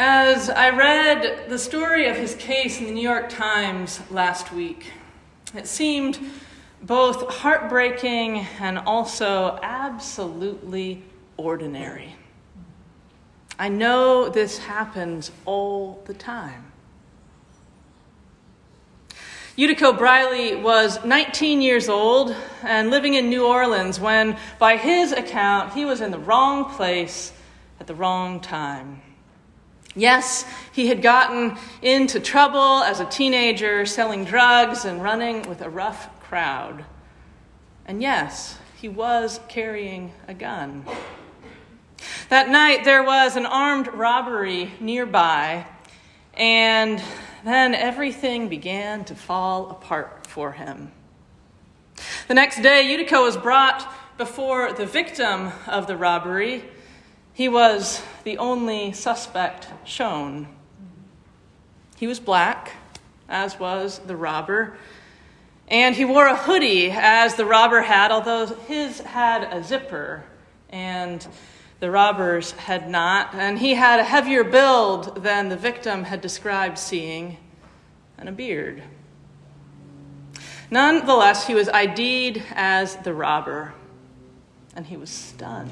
As I read the story of his case in the New York Times last week, it seemed both heartbreaking and also absolutely ordinary. I know this happens all the time. Yutico Briley was 19 years old and living in New Orleans when, by his account, he was in the wrong place at the wrong time. Yes, he had gotten into trouble as a teenager, selling drugs and running with a rough crowd. And yes, he was carrying a gun. That night, there was an armed robbery nearby, and then everything began to fall apart for him. The next day, Yutico was brought before the victim of the robbery. He was the only suspect shown. He was black, as was the robber, and he wore a hoodie, as the robber had, although his had a zipper and the robbers had not, and he had a heavier build than the victim had described seeing, and a beard. Nonetheless, he was ID'd as the robber, and he was stunned.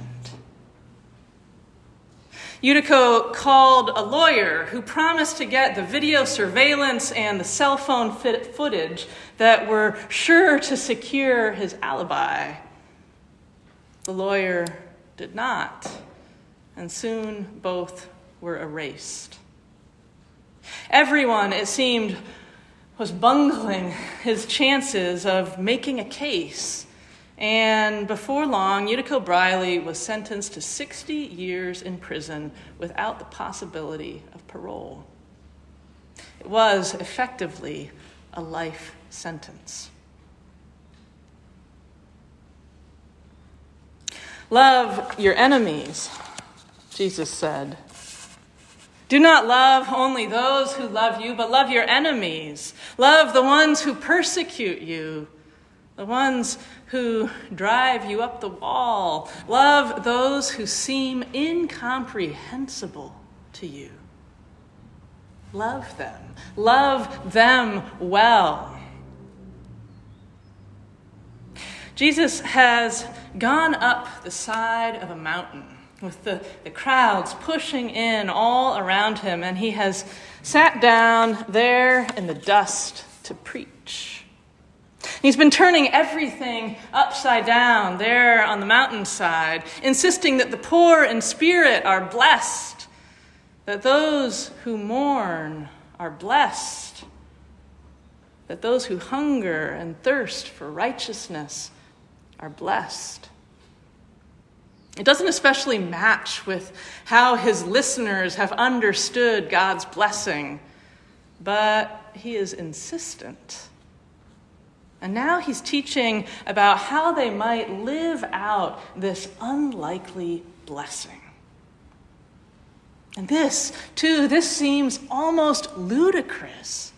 Yutico called a lawyer who promised to get the video surveillance and the cell phone footage that were sure to secure his alibi. The lawyer did not, and soon both were erased. Everyone, it seemed, was bungling his chances of making a case. And before long, Yutico Briley was sentenced to 60 years in prison without the possibility of parole. It was effectively a life sentence. Love your enemies, Jesus said. Do not love only those who love you, but love your enemies. Love the ones who persecute you, the ones who drive you up the wall. Love those who seem incomprehensible to you. Love them. Love them well. Jesus has gone up the side of a mountain with the, the crowds pushing in all around him, and he has sat down there in the dust to preach. He's been turning everything upside down there on the mountainside, insisting that the poor in spirit are blessed, that those who mourn are blessed, that those who hunger and thirst for righteousness are blessed. It doesn't especially match with how his listeners have understood God's blessing, but he is insistent. And now he's teaching about how they might live out this unlikely blessing. And this, too, this seems almost ludicrous.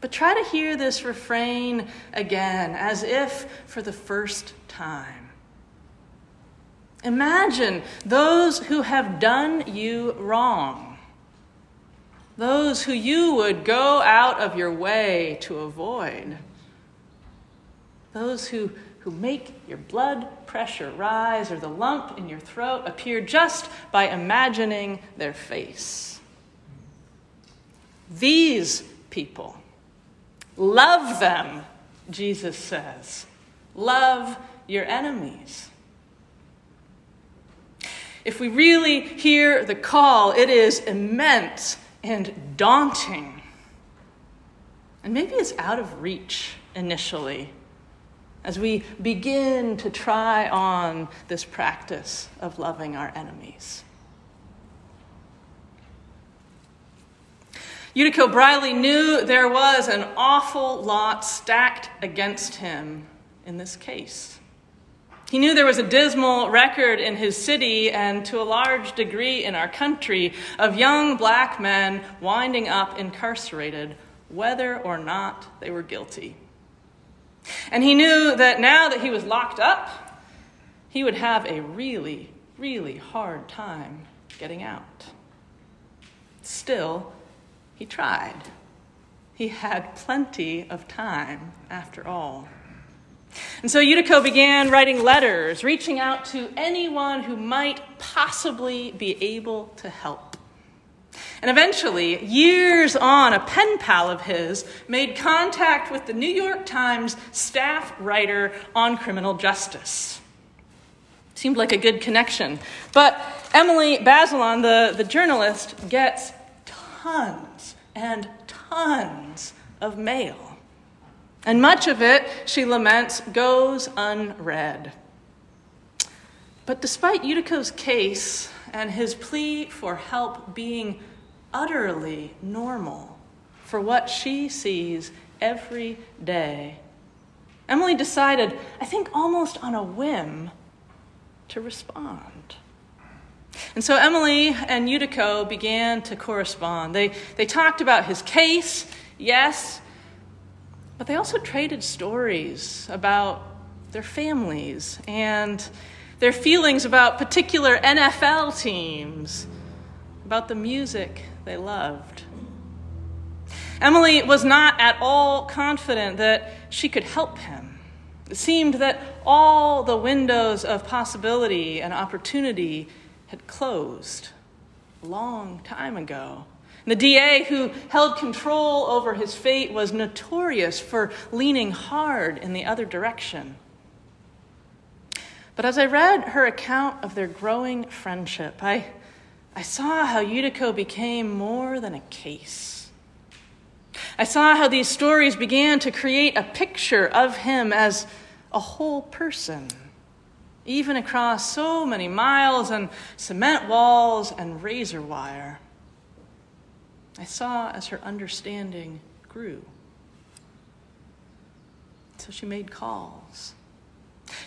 But try to hear this refrain again, as if for the first time. Imagine those who have done you wrong, those who you would go out of your way to avoid, those who, who make your blood pressure rise or the lump in your throat appear just by imagining their face. These people Love them, Jesus says. Love your enemies. If we really hear the call, it is immense and daunting. And maybe it's out of reach initially as we begin to try on this practice of loving our enemies. Yutico Briley knew there was an awful lot stacked against him in this case. He knew there was a dismal record in his city and to a large degree in our country of young black men winding up incarcerated, whether or not they were guilty. And he knew that now that he was locked up, he would have a really, really hard time getting out. Still, he tried. He had plenty of time, after all. And so Yutico began writing letters, reaching out to anyone who might possibly be able to help. And eventually, years on, a pen pal of his made contact with the New York Times staff writer on criminal justice. Seemed like a good connection. But Emily Bazelon, the, the journalist, gets tons and tons of mail. And much of it, she laments, goes unread. But despite Yutico's case and his plea for help being utterly normal for what she sees every day, Emily decided, I think almost on a whim, to respond. And so Emily and Yutico began to correspond. They, they talked about his case, yes, but they also traded stories about their families and their feelings about particular NFL teams, about the music they loved. Emily was not at all confident that she could help him. It seemed that all the windows of possibility and opportunity had closed a long time ago. The DA who held control over his fate was notorious for leaning hard in the other direction. But as I read her account of their growing friendship, I, I saw how Yutico became more than a case. I saw how these stories began to create a picture of him as a whole person, even across so many miles and cement walls and razor wire. I saw as her understanding grew. So she made calls.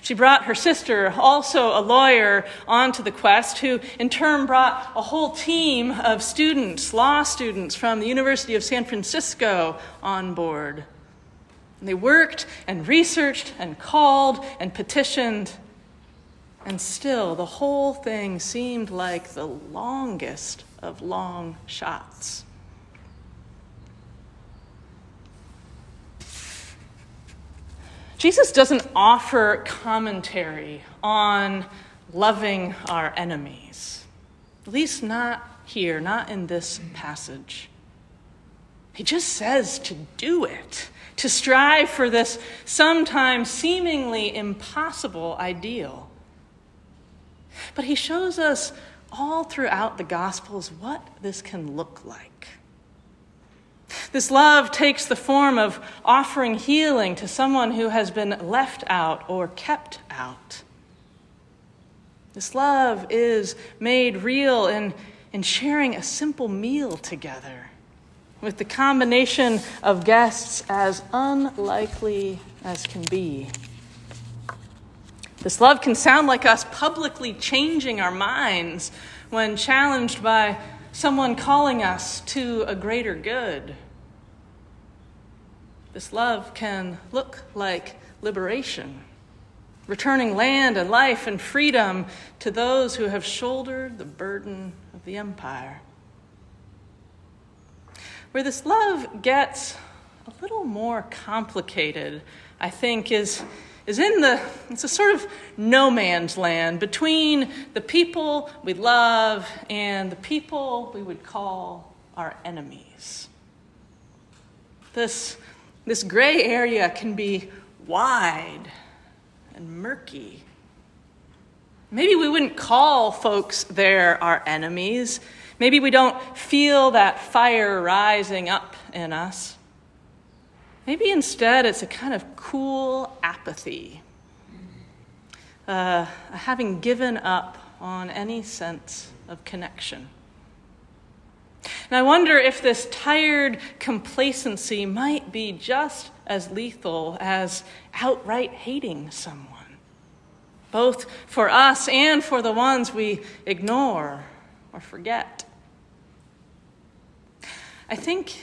She brought her sister, also a lawyer, onto the quest, who in turn brought a whole team of students, law students from the University of San Francisco, on board. And they worked and researched and called and petitioned, and still the whole thing seemed like the longest of long shots. Jesus doesn't offer commentary on loving our enemies, at least not here, not in this passage. He just says to do it, to strive for this sometimes seemingly impossible ideal. But he shows us all throughout the Gospels what this can look like. This love takes the form of offering healing to someone who has been left out or kept out. This love is made real in, in sharing a simple meal together with the combination of guests as unlikely as can be. This love can sound like us publicly changing our minds when challenged by someone calling us to a greater good. This love can look like liberation, returning land and life and freedom to those who have shouldered the burden of the empire. Where this love gets a little more complicated, I think, is is in the it's a sort of no man's land between the people we love and the people we would call our enemies. This, this gray area can be wide and murky. Maybe we wouldn't call folks there our enemies. Maybe we don't feel that fire rising up in us. Maybe instead it's a kind of cool apathy, uh, having given up on any sense of connection. And I wonder if this tired complacency might be just as lethal as outright hating someone, both for us and for the ones we ignore or forget. I think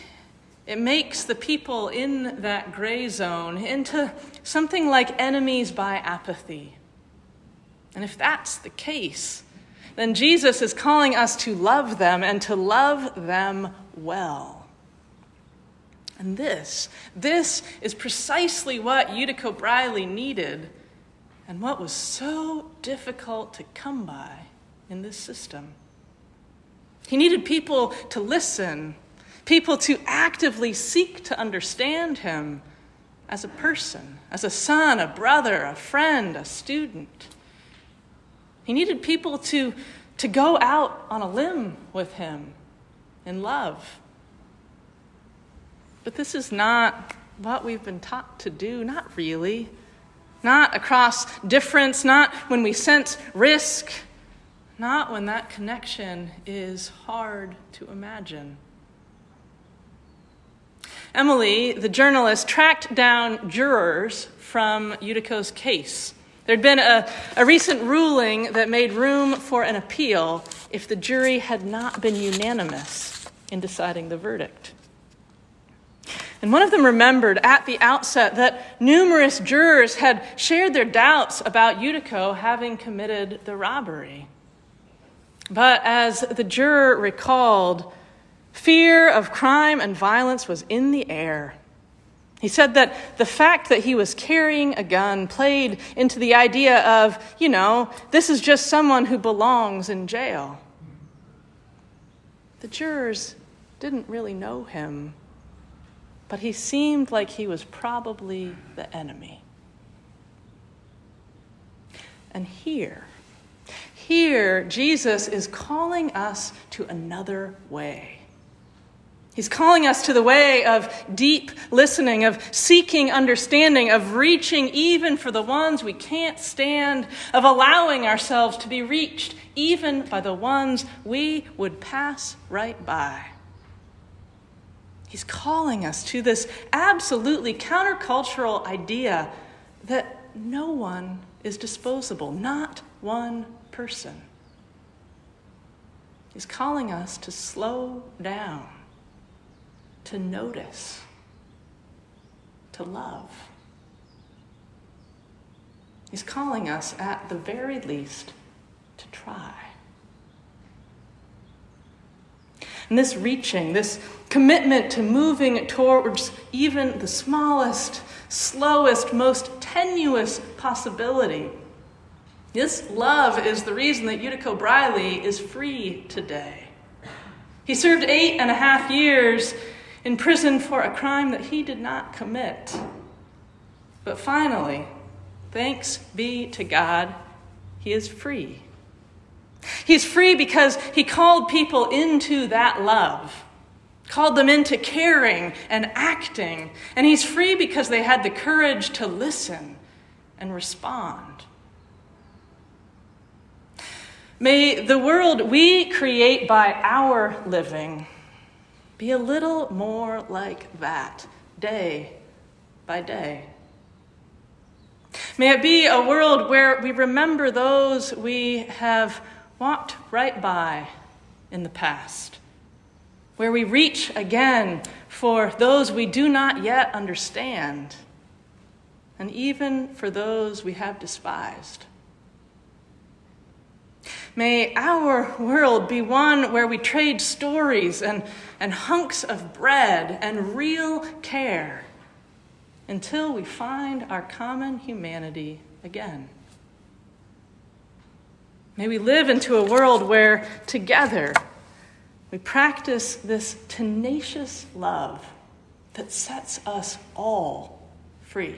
it makes the people in that gray zone into something like enemies by apathy. And if that's the case, then Jesus is calling us to love them and to love them well. And this, this is precisely what Yutico Briley needed and what was so difficult to come by in this system. He needed people to listen, people to actively seek to understand him as a person, as a son, a brother, a friend, a student. He needed people to, to go out on a limb with him in love. But this is not what we've been taught to do, not really. Not across difference, not when we sense risk, not when that connection is hard to imagine. Emily, the journalist, tracked down jurors from Yutico's case. There'd been a, a recent ruling that made room for an appeal if the jury had not been unanimous in deciding the verdict. And one of them remembered at the outset that numerous jurors had shared their doubts about Yutico having committed the robbery. But as the juror recalled, fear of crime and violence was in the air. He said that the fact that he was carrying a gun played into the idea of, you know, this is just someone who belongs in jail. The jurors didn't really know him, but he seemed like he was probably the enemy. And here, here, Jesus is calling us to another way. He's calling us to the way of deep listening, of seeking understanding, of reaching even for the ones we can't stand, of allowing ourselves to be reached even by the ones we would pass right by. He's calling us to this absolutely countercultural idea that no one is disposable, not one person. He's calling us to slow down, to notice, to love. He's calling us, at the very least, to try. And this reaching, this commitment to moving towards even the smallest, slowest, most tenuous possibility this love is the reason that Yutico Briley is free today. He served eight and a half years in prison for a crime that he did not commit. But finally, thanks be to God, he is free. He's free because he called people into that love, called them into caring and acting. And he's free because they had the courage to listen and respond. May the world we create by our living be a little more like that, day by day. May it be a world where we remember those we have walked right by in the past, where we reach again for those we do not yet understand, and even for those we have despised. May our world be one where we trade stories and, and hunks of bread and real care until we find our common humanity again. May we live into a world where together we practice this tenacious love that sets us all free.